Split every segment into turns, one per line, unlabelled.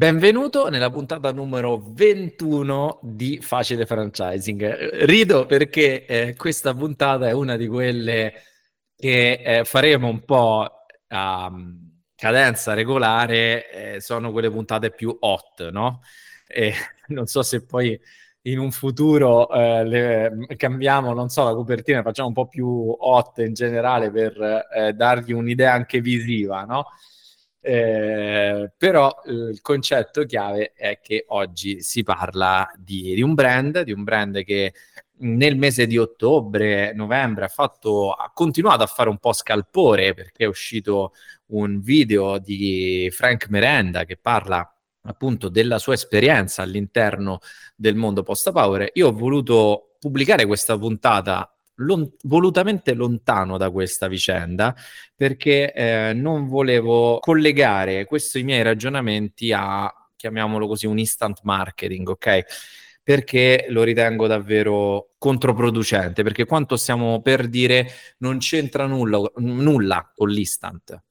Benvenuto nella puntata numero 21 di Facile Franchising. Rido perché eh, questa puntata è una di quelle che eh, faremo un po' a cadenza regolare, eh, sono quelle puntate più hot, no? E non so se poi in un futuro eh, le, cambiamo, non so, la copertina, facciamo un po' più hot in generale per eh, dargli un'idea anche visiva, no? Eh, però eh, il concetto chiave è che oggi si parla di, di, un brand, di un brand che nel mese di ottobre, novembre ha, fatto, ha continuato a fare un po' scalpore perché è uscito un video di Frank Merenda che parla appunto della sua esperienza all'interno del mondo post power. Io ho voluto pubblicare questa puntata lon- volutamente lontano da questa vicenda perché eh, non volevo collegare questi miei ragionamenti a, chiamiamolo così, un instant marketing, ok? Perché lo ritengo davvero controproducente, perché quanto stiamo per dire non c'entra nulla, nulla con l'instant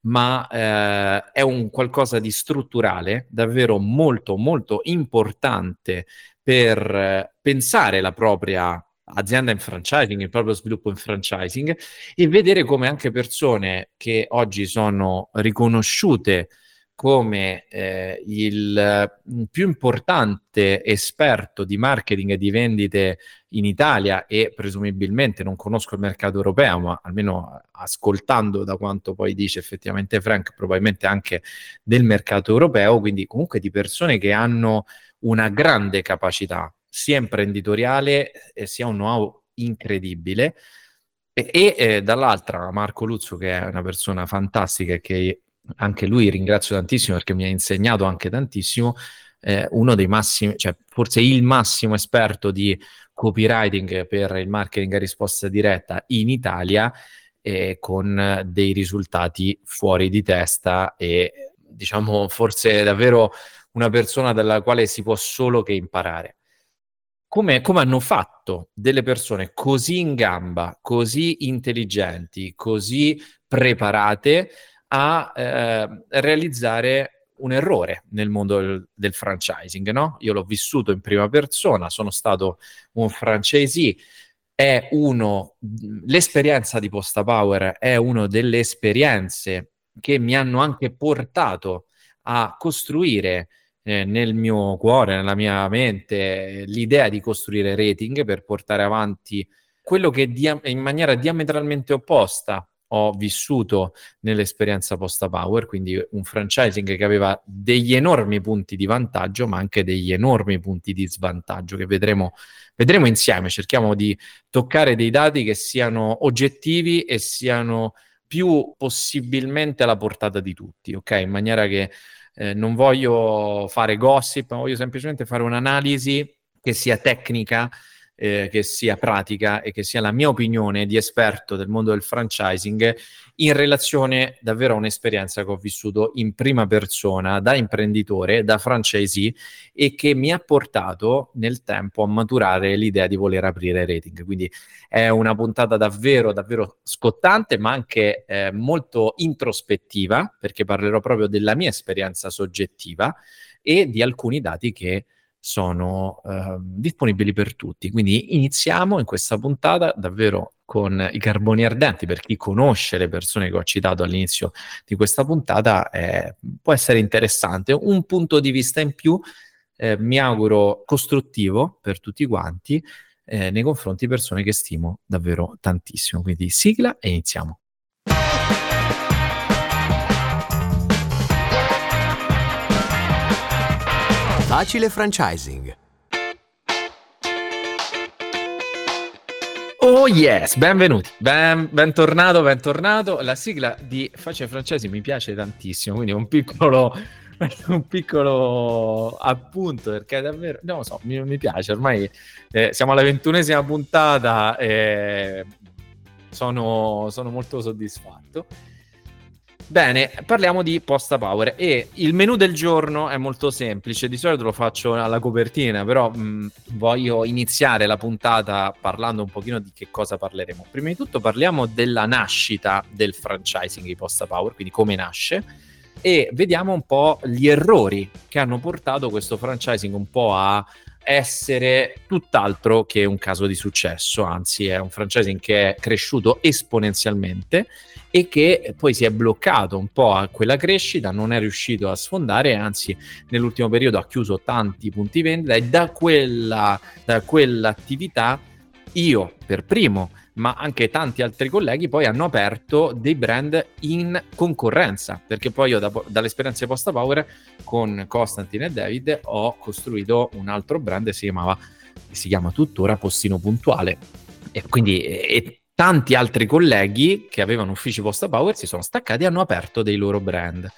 ma eh, è un qualcosa di strutturale, davvero molto, molto importante per eh, pensare la propria azienda in franchising, il proprio sviluppo in franchising e vedere come anche persone che oggi sono riconosciute come eh, il più importante esperto di marketing e di vendite in Italia e presumibilmente non conosco il mercato europeo, ma almeno ascoltando da quanto poi dice effettivamente Frank, probabilmente anche del mercato europeo, quindi comunque di persone che hanno una grande capacità sia imprenditoriale eh, sia un know-how incredibile. E, e eh, dall'altra Marco Luzzo, che è una persona fantastica e che anche lui ringrazio tantissimo perché mi ha insegnato anche tantissimo, eh, uno dei massimi, cioè forse il massimo esperto di copywriting per il marketing a risposta diretta in Italia, eh, con dei risultati fuori di testa e diciamo forse davvero una persona dalla quale si può solo che imparare come, come, hanno fatto delle persone così in gamba, così intelligenti, così preparate a eh, realizzare un errore nel mondo del, del franchising, no? Io l'ho vissuto in prima persona, sono stato un franchisee, è uno, l'esperienza di Posta Power è una delle esperienze che mi hanno anche portato a costruire eh, nel mio cuore, nella mia mente, l'idea di costruire rating per portare avanti quello che dia- in maniera diametralmente opposta ho vissuto nell'esperienza posta power, quindi un franchising che aveva degli enormi punti di vantaggio, ma anche degli enormi punti di svantaggio che vedremo, vedremo insieme. Cerchiamo di toccare dei dati che siano oggettivi e siano più possibilmente alla portata di tutti, ok? In maniera che eh, non voglio fare gossip, voglio semplicemente fare un'analisi che sia tecnica, eh, che sia pratica e che sia la mia opinione di esperto del mondo del franchising in relazione davvero a un'esperienza che ho vissuto in prima persona da imprenditore, da franchisee e che mi ha portato nel tempo a maturare l'idea di voler aprire rating. Quindi è una puntata davvero, davvero scottante, ma anche eh, molto introspettiva, perché parlerò proprio della mia esperienza soggettiva e di alcuni dati che sono eh, disponibili per tutti. Quindi iniziamo in questa puntata davvero con i carboni ardenti, per chi conosce le persone che ho citato all'inizio di questa puntata, eh, può essere interessante. Un punto di vista in più, eh, mi auguro costruttivo per tutti quanti, eh, nei confronti di persone che stimo davvero tantissimo. Quindi sigla e iniziamo.
Facile franchising.
Oh yes, benvenuti, ben, bentornato, bentornato. La sigla di Facile Franchising mi piace tantissimo, quindi un piccolo, un piccolo appunto perché davvero, non lo so, mi, mi piace, ormai eh, siamo alla ventunesima puntata e sono, sono molto soddisfatto. Bene, parliamo di Posta Power. E il menu del giorno è molto semplice, di solito lo faccio alla copertina, però mh, voglio iniziare la puntata parlando un pochino di che cosa parleremo. Prima di tutto parliamo della nascita del franchising di Posta Power, quindi come nasce, e vediamo un po' gli errori che hanno portato questo franchising un po' a essere tutt'altro che un caso di successo, anzi è un franchising che è cresciuto esponenzialmente e che poi si è bloccato un po' a quella crescita, non è riuscito a sfondare, anzi nell'ultimo periodo ha chiuso tanti punti vendita e da, quella, da quell'attività io per primo, ma anche tanti altri colleghi poi hanno aperto dei brand in concorrenza, perché poi io da, dall'esperienza di Posta Power con Constantine e David ho costruito un altro brand che si chiamava si chiama tuttora Postino Puntuale. E quindi e tanti altri colleghi che avevano uffici Posta Power si sono staccati e hanno aperto dei loro brand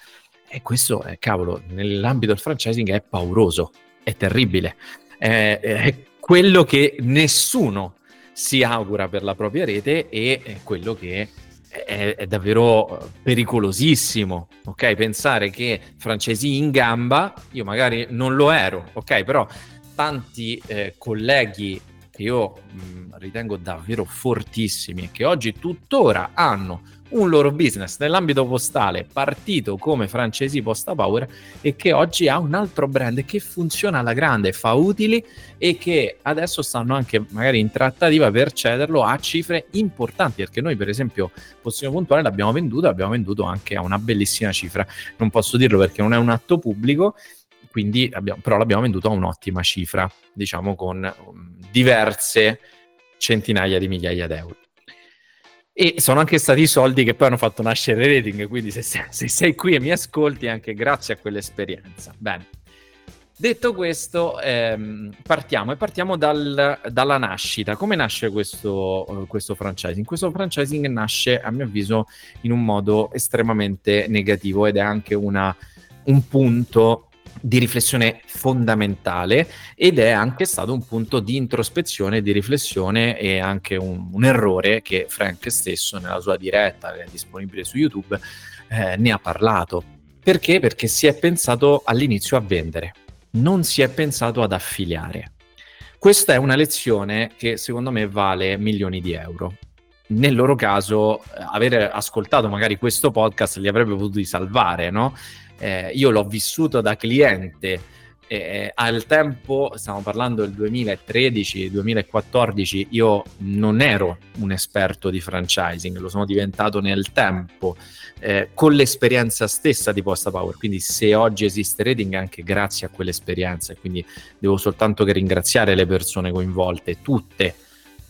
e questo è cavolo nell'ambito del franchising è pauroso è terribile è, è quello che nessuno si augura per la propria rete e è quello che è, è, davvero pericolosissimo, ok? Pensare che francesi in gamba, io magari non lo ero, ok? Però tanti eh, colleghi che io mh, ritengo davvero fortissimi e che oggi tuttora hanno un loro business nell'ambito postale partito come francesi Posta Power e che oggi ha un altro brand che funziona alla grande, fa utili e che adesso stanno anche magari in trattativa per cederlo a cifre importanti perché noi per esempio Postino Puntuale l'abbiamo venduto, l'abbiamo venduto anche a una bellissima cifra, non posso dirlo perché non è un atto pubblico quindi abbiamo, però l'abbiamo venduto a un'ottima cifra, diciamo con um, diverse centinaia di migliaia d'euro. E sono anche stati i soldi che poi hanno fatto nascere rating, quindi se, se sei qui e mi ascolti anche grazie a quell'esperienza. Bene. Detto questo, ehm, partiamo e partiamo dal, dalla nascita. Come nasce questo, questo, franchising? Questo franchising nasce, a mio avviso, in un modo estremamente negativo ed è anche una, un punto di riflessione fondamentale ed è anche stato un punto di introspezione, di riflessione e anche un, un errore che Frank stesso nella sua diretta che è disponibile su YouTube eh, ne ha parlato. Perché? Perché si è pensato all'inizio a vendere, non si è pensato ad affiliare. Questa è una lezione che secondo me vale milioni di euro. Nel loro caso, eh, aver ascoltato magari questo podcast li avrebbe potuti salvare, no? Eh, io l'ho vissuto da cliente. Eh, al tempo, stiamo parlando del 2013-2014, io non ero un esperto di franchising, lo sono diventato nel tempo, eh, con l'esperienza stessa di Posta Power. Quindi, se oggi esiste rating, è anche grazie a quell'esperienza. Quindi, devo soltanto che ringraziare le persone coinvolte, tutte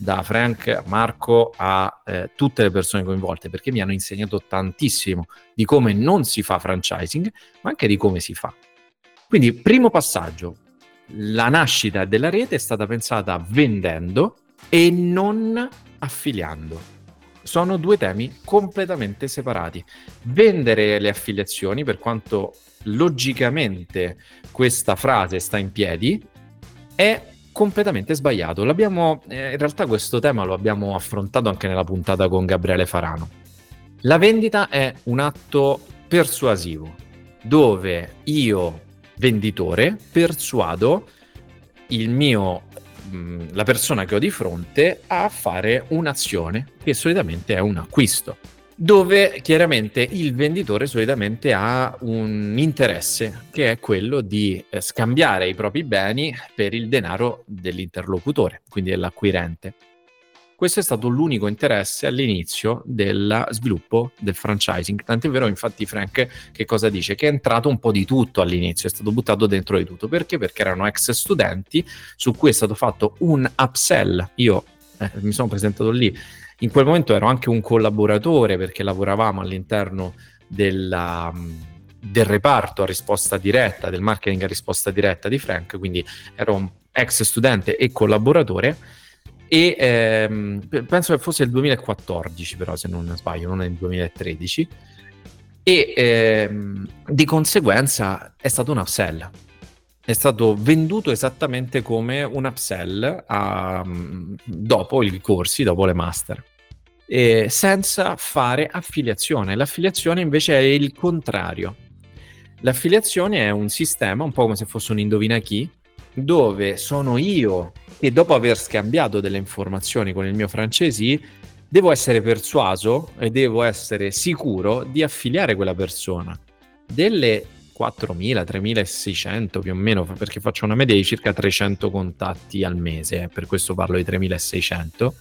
da Frank, Marco a eh, tutte le persone coinvolte perché mi hanno insegnato tantissimo di come non si fa franchising, ma anche di come si fa. Quindi, primo passaggio, la nascita della rete è stata pensata vendendo e non affiliando. Sono due temi completamente separati. Vendere le affiliazioni, per quanto logicamente questa frase sta in piedi, è completamente sbagliato. L'abbiamo, eh, in realtà questo tema lo abbiamo affrontato anche nella puntata con Gabriele Farano. La vendita è un atto persuasivo dove io, venditore, persuado il mio, la persona che ho di fronte a fare un'azione che solitamente è un acquisto dove chiaramente il venditore solitamente ha un interesse che è quello di eh, scambiare i propri beni per il denaro dell'interlocutore, quindi dell'acquirente. Questo è stato l'unico interesse all'inizio del sviluppo del franchising. Tant'è vero, infatti, Frank che cosa dice? Che è entrato un po' di tutto all'inizio, è stato buttato dentro di tutto. Perché? Perché erano ex studenti su cui è stato fatto un upsell. Io eh, mi sono presentato lì in quel momento ero anche un collaboratore perché lavoravamo all'interno della, del reparto a risposta diretta, del marketing a risposta diretta di Frank, quindi ero un ex studente e collaboratore. E ehm, penso che fosse il 2014 però se non sbaglio, non il 2013 e ehm, di conseguenza è stato un upsell. È stato venduto esattamente come un upsell a, dopo i corsi, dopo le master eh, senza fare affiliazione. L'affiliazione invece è il contrario. L'affiliazione è un sistema, un po' come se fosse un indovina chi, dove sono io che dopo aver scambiato delle informazioni con il mio francesi devo essere persuaso e devo essere sicuro di affiliare quella persona. delle 4.000, 3.600 più o meno, perché faccio una media di circa 300 contatti al mese, per questo parlo di 3.600.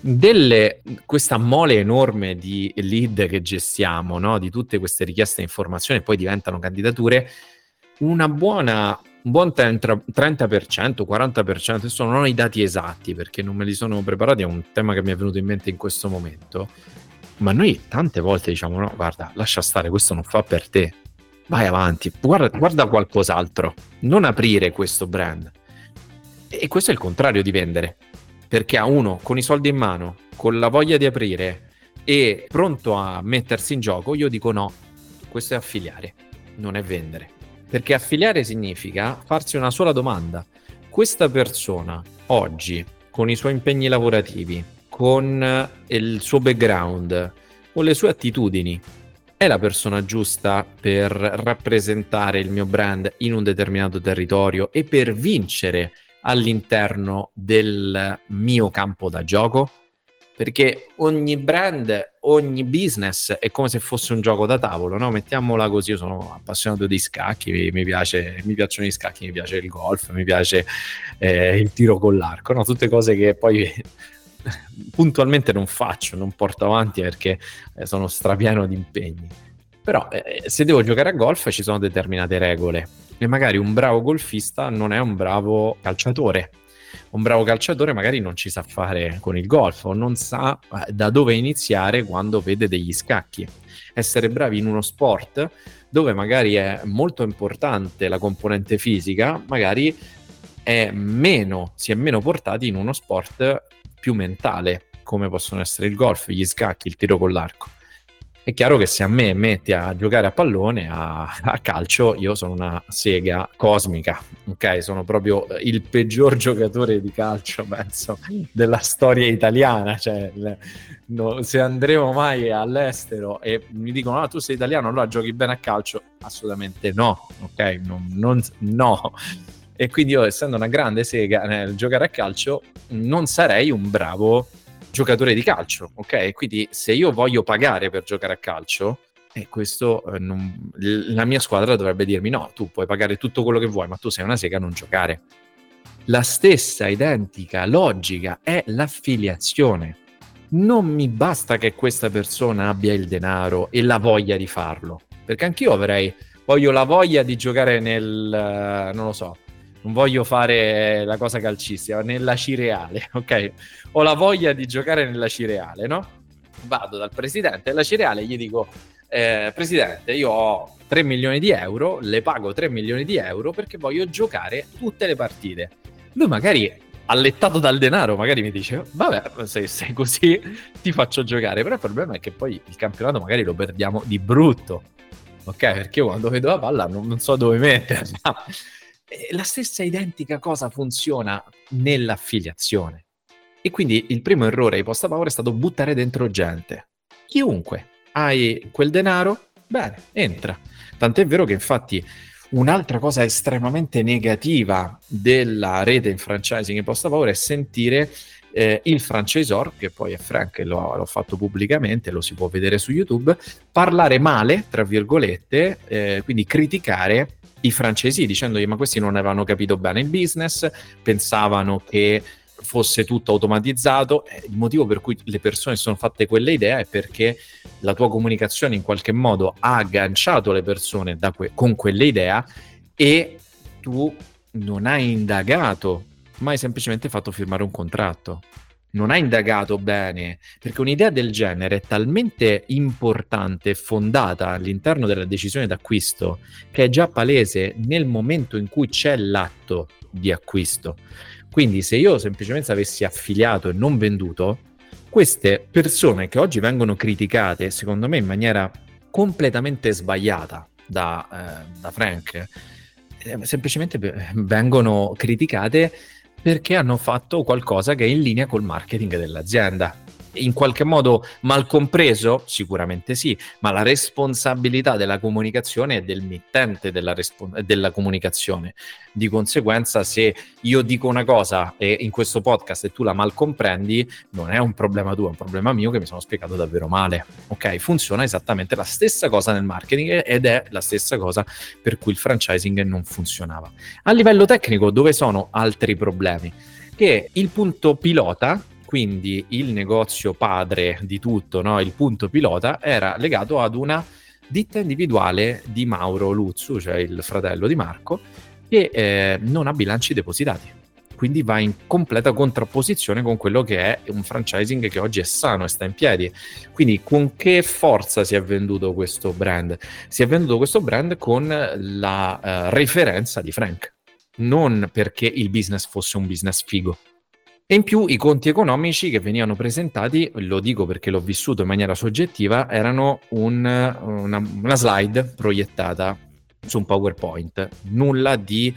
Delle, questa mole enorme di lead che gestiamo, no? di tutte queste richieste di informazione, poi diventano candidature, una buona, un buon 30%, 30%, 40%, adesso non ho i dati esatti perché non me li sono preparati, è un tema che mi è venuto in mente in questo momento, ma noi tante volte diciamo no, guarda, lascia stare, questo non fa per te, vai avanti, guarda, guarda qualcos'altro, non aprire questo brand. E questo è il contrario di vendere, perché a uno con i soldi in mano, con la voglia di aprire e pronto a mettersi in gioco, io dico no, questo è affiliare, non è vendere. Perché affiliare significa farsi una sola domanda. Questa persona oggi, con i suoi impegni lavorativi, con il suo background, con le sue attitudini, è la persona giusta per rappresentare il mio brand in un determinato territorio e per vincere all'interno del mio campo da gioco? Perché ogni brand, ogni business è come se fosse un gioco da tavolo, no? Mettiamola così, io sono appassionato di scacchi, mi, piace, mi piacciono gli scacchi, mi piace il golf, mi piace eh, il tiro con l'arco, no? Tutte cose che poi puntualmente non faccio, non porto avanti perché eh, sono strapieno di impegni. Però eh, se devo giocare a golf ci sono determinate regole e magari un bravo golfista non è un bravo calciatore. Un bravo calciatore magari non ci sa fare con il golf o non sa eh, da dove iniziare quando vede degli scacchi. Essere bravi in uno sport dove magari è molto importante la componente fisica, magari è meno, si è meno portati in uno sport più mentale, come possono essere il golf, gli scacchi, il tiro con l'arco. È chiaro che se a me metti a giocare a pallone, a, a, calcio, io sono una sega cosmica, ok? Sono proprio il peggior giocatore di calcio, penso, della storia italiana. Cioè, no, se andremo mai all'estero e mi dicono, ah, tu sei italiano, allora giochi bene a calcio? Assolutamente no, ok? Non, non, no e quindi io, essendo una grande sega nel giocare a calcio, non sarei un bravo giocatore di calcio, ok? Quindi se io voglio pagare per giocare a calcio, eh, questo eh, non, la mia squadra dovrebbe dirmi no, tu puoi pagare tutto quello che vuoi, ma tu sei una sega a non giocare. La stessa identica logica è l'affiliazione. Non mi basta che questa persona abbia il denaro e la voglia di farlo, perché anch'io avrei, voglio la voglia di giocare nel, eh, non lo so, non voglio fare la cosa calcistica, nella cireale, ok? Ho la voglia di giocare nella cireale, no? Vado dal presidente della cireale e gli dico, eh, presidente, io ho 3 milioni di euro, le pago 3 milioni di euro perché voglio giocare tutte le partite. Lui magari allettato dal denaro, magari mi dice, vabbè, se sei così ti faccio giocare, però il problema è che poi il campionato magari lo perdiamo di brutto, ok? Perché io quando vedo la palla non, non so dove metterla. La stessa identica cosa funziona nell'affiliazione. E quindi il primo errore di Posta Power è stato buttare dentro gente. Chiunque hai quel denaro, bene, entra. Tant'è vero che infatti un'altra cosa estremamente negativa della rete in franchising in Posta Power è sentire eh, il franchisor, che poi è Frank, l'ho, l'ho fatto pubblicamente, lo si può vedere su YouTube, parlare male, tra virgolette, eh, quindi criticare i francesi dicendogli ma questi non avevano capito bene il business, pensavano che fosse tutto automatizzato. Il motivo per cui le persone sono fatte quelle idee è perché la tua comunicazione in qualche modo ha agganciato le persone que- con quell'idea e tu non hai indagato, ma hai semplicemente fatto firmare un contratto non ha indagato bene, perché un'idea del genere è talmente importante e fondata all'interno della decisione d'acquisto che è già palese nel momento in cui c'è l'atto di acquisto. Quindi se io semplicemente avessi affiliato e non venduto, queste persone che oggi vengono criticate, secondo me in maniera completamente sbagliata da, eh, da Frank, eh, semplicemente vengono criticate perché hanno fatto qualcosa che è in linea col marketing dell'azienda. In qualche modo mal compreso? Sicuramente sì, ma la responsabilità della comunicazione è del mittente della, respo- della comunicazione. Di conseguenza, se io dico una cosa e in questo podcast e tu la mal comprendi, non è un problema tuo, è un problema mio che mi sono spiegato davvero male. Ok, funziona esattamente la stessa cosa nel marketing ed è la stessa cosa per cui il franchising non funzionava. A livello tecnico, dove sono altri problemi? Che il punto pilota quindi il negozio padre di tutto, no? il punto pilota, era legato ad una ditta individuale di Mauro Luzzu, cioè il fratello di Marco, che eh, non ha bilanci depositati. Quindi va in completa contrapposizione con quello che è un franchising che oggi è sano e sta in piedi. Quindi con che forza si è venduto questo brand? Si è venduto questo brand con la uh, referenza di Frank, non perché il business fosse un business figo. E in più i conti economici che venivano presentati, lo dico perché l'ho vissuto in maniera soggettiva, erano un, una, una, slide proiettata su un PowerPoint, nulla di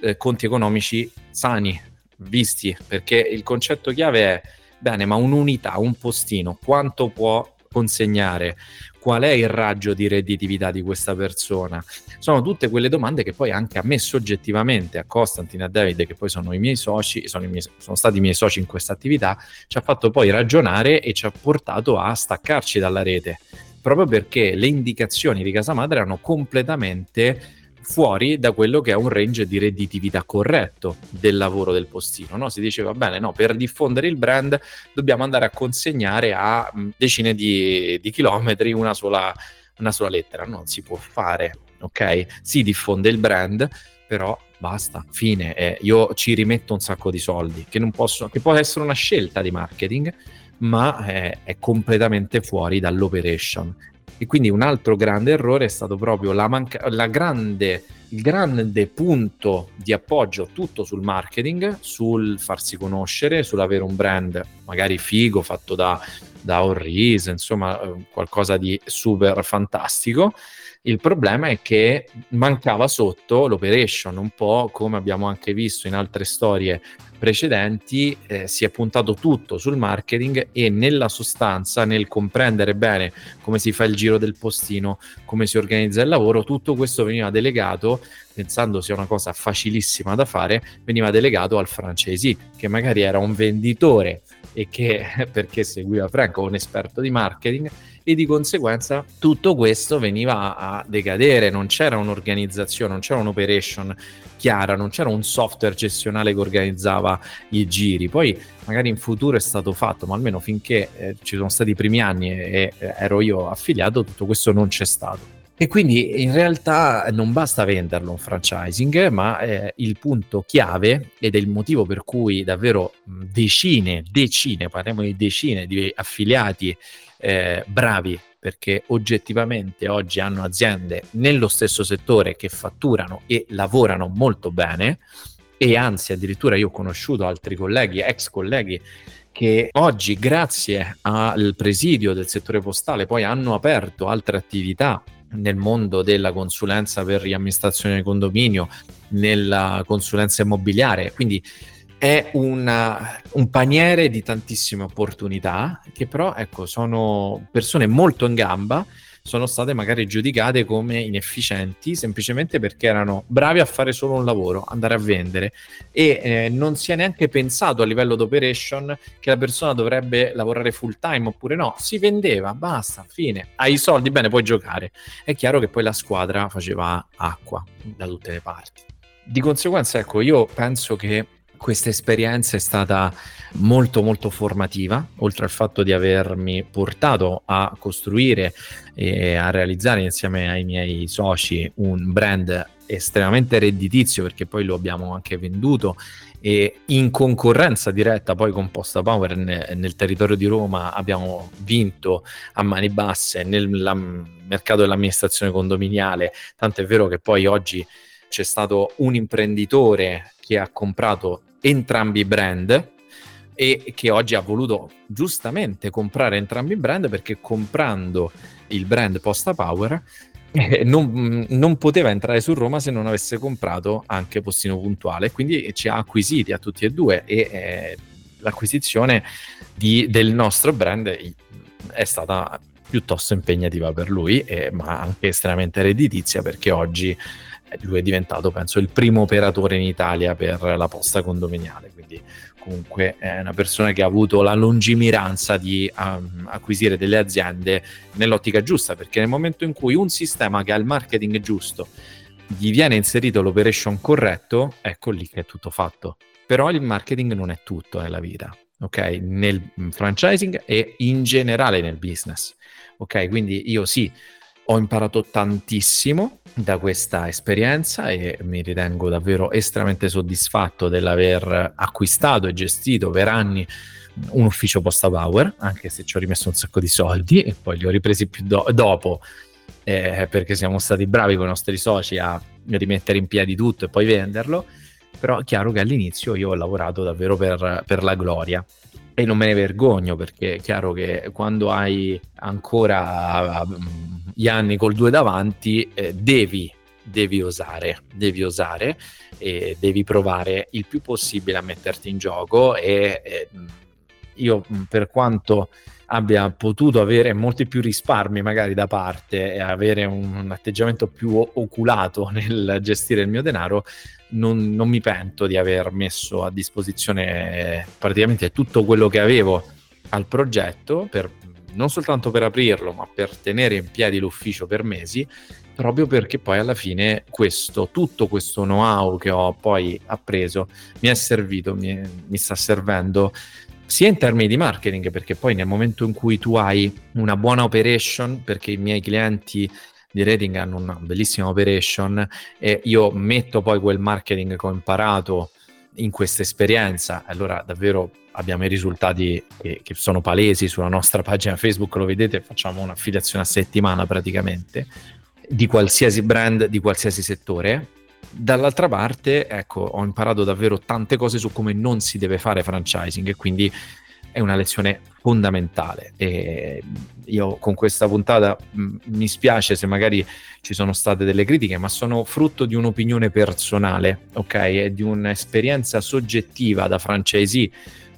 eh, conti economici sani, visti, perché il concetto chiave è, bene, ma un'unità, un postino, quanto può consegnare, qual è il raggio di redditività di questa persona? Sono tutte quelle domande che poi anche a me soggettivamente, a Costantin e a David, che poi sono i miei soci, sono, i miei, sono stati i miei soci in questa attività, ci ha fatto poi ragionare e ci ha portato a staccarci dalla rete, proprio perché le indicazioni di casa madre erano completamente fuori da quello che è un range di redditività corretto del lavoro del postino. No? Si diceva, bene, no, per diffondere il brand dobbiamo andare a consegnare a mm, decine di, di chilometri una sola, una sola lettera. Non si può fare, ok? Si diffonde il brand, però basta, fine. Eh, io ci rimetto un sacco di soldi, che, non posso, che può essere una scelta di marketing, ma è, è completamente fuori dall'operation e quindi un altro grande errore è stato proprio la manca- la grande, il grande punto di appoggio tutto sul marketing, sul farsi conoscere, sull'avere un brand magari figo fatto da, da Orris, insomma eh, qualcosa di super fantastico. Il problema è che mancava sotto l'operation, un po' come abbiamo anche visto in altre storie precedenti eh, si è puntato tutto sul marketing e nella sostanza, nel comprendere bene come si fa il giro del postino, come si organizza il lavoro, tutto questo veniva delegato, pensando sia una cosa facilissima da fare, veniva delegato al francesi, che magari era un venditore e che perché seguiva Franco, un esperto di marketing, e di conseguenza tutto questo veniva a decadere, non c'era un'organizzazione, non c'era un'operation chiara, non c'era un software gestionale che organizzava i giri. Poi magari in futuro è stato fatto, ma almeno finché eh, ci sono stati i primi anni e, e ero io affiliato, tutto questo non c'è stato. E quindi in realtà non basta venderlo un franchising, ma eh, il punto chiave ed è il motivo per cui davvero decine, decine, parliamo di decine di affiliati eh, bravi perché oggettivamente oggi hanno aziende nello stesso settore che fatturano e lavorano molto bene e anzi addirittura io ho conosciuto altri colleghi, ex colleghi che oggi grazie al presidio del settore postale poi hanno aperto altre attività nel mondo della consulenza per riamministrazione del condominio, nella consulenza immobiliare, quindi è una, un paniere di tantissime opportunità che però ecco, sono persone molto in gamba sono state magari giudicate come inefficienti semplicemente perché erano bravi a fare solo un lavoro, andare a vendere e eh, non si è neanche pensato a livello di operation che la persona dovrebbe lavorare full time oppure no, si vendeva, basta, fine, hai i soldi, bene, puoi giocare. È chiaro che poi la squadra faceva acqua da tutte le parti. Di conseguenza, ecco, io penso che questa esperienza è stata molto molto formativa, oltre al fatto di avermi portato a costruire e a realizzare insieme ai miei soci un brand estremamente redditizio perché poi lo abbiamo anche venduto e in concorrenza diretta poi con Posta Power nel, nel territorio di Roma abbiamo vinto a mani basse nel mercato dell'amministrazione condominiale, tanto è vero che poi oggi c'è stato un imprenditore che ha comprato entrambi i brand e che oggi ha voluto giustamente comprare entrambi i brand perché comprando il brand Posta Power eh, non, non, poteva entrare su Roma se non avesse comprato anche Postino Puntuale, quindi ci ha acquisiti a tutti e due e eh, l'acquisizione di, del nostro brand è stata piuttosto impegnativa per lui, eh, ma anche estremamente redditizia perché oggi lui è diventato, penso, il primo operatore in Italia per la posta condominiale. Quindi, comunque, è una persona che ha avuto la lungimiranza di um, acquisire delle aziende nell'ottica giusta, perché nel momento in cui un sistema che ha il marketing giusto gli viene inserito l'operation corretto, ecco lì che è tutto fatto. Però il marketing non è tutto nella vita, ok? Nel franchising e in generale nel business, ok? Quindi io sì, ho imparato tantissimo da questa esperienza e mi ritengo davvero estremamente soddisfatto dell'aver acquistato e gestito per anni un ufficio Posta Power, anche se ci ho rimesso un sacco di soldi e poi li ho ripresi più do- dopo eh, perché siamo stati bravi con i nostri soci a rimettere in piedi tutto e poi venderlo, però è chiaro che all'inizio io ho lavorato davvero per, per la gloria e non me ne vergogno perché è chiaro che quando hai ancora mm, gli anni col due davanti eh, devi, devi osare, devi osare e devi provare il più possibile a metterti in gioco e, e io mm, per quanto abbia potuto avere molti più risparmi magari da parte e avere un, un atteggiamento più oculato nel gestire il mio denaro, non, non, mi pento di aver messo a disposizione praticamente tutto quello che avevo al progetto, per, non soltanto per aprirlo, ma per tenere in piedi l'ufficio per mesi, proprio perché poi alla fine questo, tutto questo know-how che ho poi appreso mi è servito, mi, mi sta servendo sia in termini di marketing, perché poi nel momento in cui tu hai una buona operation, perché i miei clienti di rating hanno una bellissima operation e io metto poi quel marketing che ho imparato in questa esperienza, allora davvero abbiamo i risultati che, che, sono palesi sulla nostra pagina Facebook, lo vedete, facciamo un'affiliazione a settimana praticamente di qualsiasi brand, di qualsiasi settore. Dall'altra parte, ecco, ho imparato davvero tante cose su come non si deve fare franchising e quindi è una lezione fondamentale e io con questa puntata mh, mm, mi spiace se magari ci sono state delle critiche ma sono frutto di un'opinione personale ok e di un'esperienza soggettiva da franchisee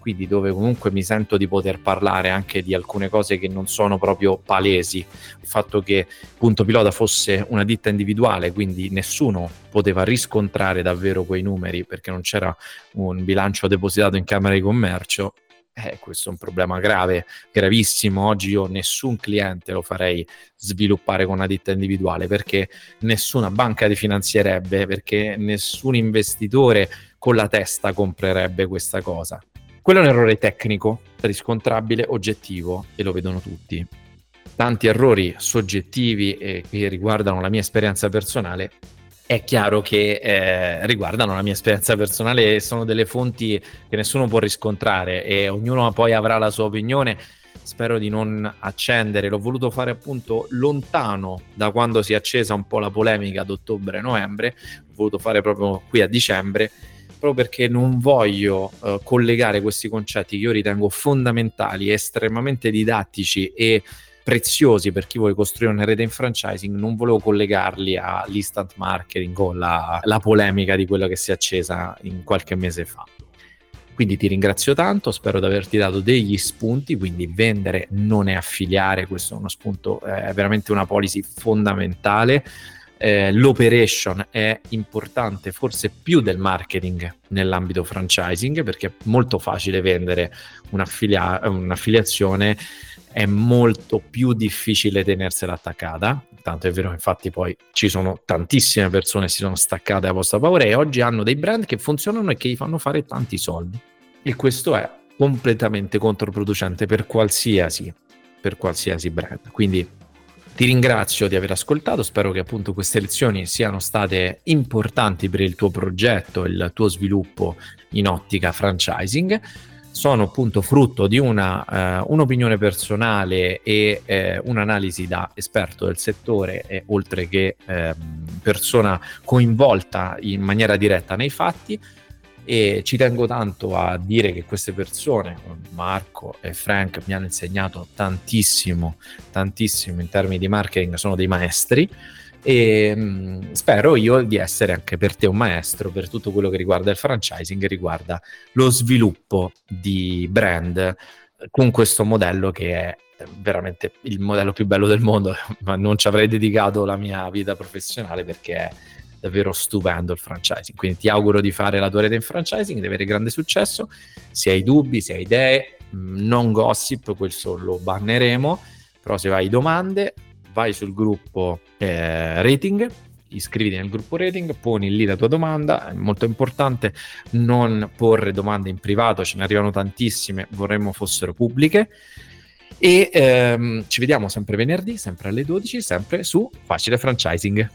quindi dove comunque mi sento di poter parlare anche di alcune cose che non sono proprio palesi. Il fatto che Punto Pilota fosse una ditta individuale, quindi nessuno poteva riscontrare davvero quei numeri perché non c'era un bilancio depositato in Camera di Commercio, eh, questo è un problema grave, gravissimo. Oggi io nessun cliente lo farei sviluppare con una ditta individuale perché nessuna banca ti finanzierebbe, perché nessun investitore con la testa comprerebbe questa cosa. Quello è un errore tecnico, riscontrabile, oggettivo e lo vedono tutti. Tanti errori soggettivi eh, che riguardano la mia esperienza personale è chiaro che eh, riguardano la mia esperienza personale e sono delle fonti che nessuno può riscontrare e ognuno poi avrà la sua opinione. Spero di non accendere, l'ho voluto fare appunto lontano da quando si è accesa un po' la polemica d'ottobre-novembre, l'ho voluto fare proprio qui a dicembre, proprio perché non voglio uh, collegare questi concetti che io ritengo fondamentali, estremamente didattici e preziosi per chi vuole costruire una rete in franchising, non volevo collegarli all'instant marketing o la, la polemica di quella che si è accesa in qualche mese fa. Quindi ti ringrazio tanto, spero di averti dato degli spunti, quindi vendere non è affiliare, questo è uno spunto, è veramente una policy fondamentale. Eh, l'operation è importante forse più del marketing nell'ambito franchising perché è molto facile vendere un'affilia- un'affiliazione è molto più difficile tenersela attaccata. Tanto è vero, infatti, poi ci sono tantissime persone che si sono staccate da Posta Power e oggi hanno dei brand che funzionano e che gli fanno fare tanti soldi. E questo è completamente controproducente per qualsiasi, per qualsiasi brand. Quindi ti ringrazio di aver ascoltato, spero che appunto queste lezioni siano state importanti per il tuo progetto, il tuo sviluppo in ottica franchising sono appunto frutto di una, uh, un'opinione personale e eh, un'analisi da esperto del settore, e, oltre che eh, persona coinvolta in maniera diretta nei fatti. E ci tengo tanto a dire che queste persone, Marco e Frank, mi hanno insegnato tantissimo, tantissimo in termini di marketing, sono dei maestri e mh, mm, spero io di essere anche per te un maestro per tutto quello che riguarda il franchising, riguarda lo sviluppo di brand con questo modello che è veramente il modello più bello del mondo, ma non ci avrei dedicato la mia vita professionale perché è davvero stupendo il franchising. Quindi ti auguro di fare la tua rete in franchising, di avere grande successo. Se hai dubbi, se hai idee, mm, non gossip, questo lo banneremo, però se hai domande, vai sul gruppo eh, rating iscriviti nel gruppo rating, poni lì la tua domanda, è molto importante non porre domande in privato, ce ne arrivano tantissime, vorremmo fossero pubbliche. E ehm, ci vediamo sempre venerdì, sempre alle 12, sempre su Facile Franchising.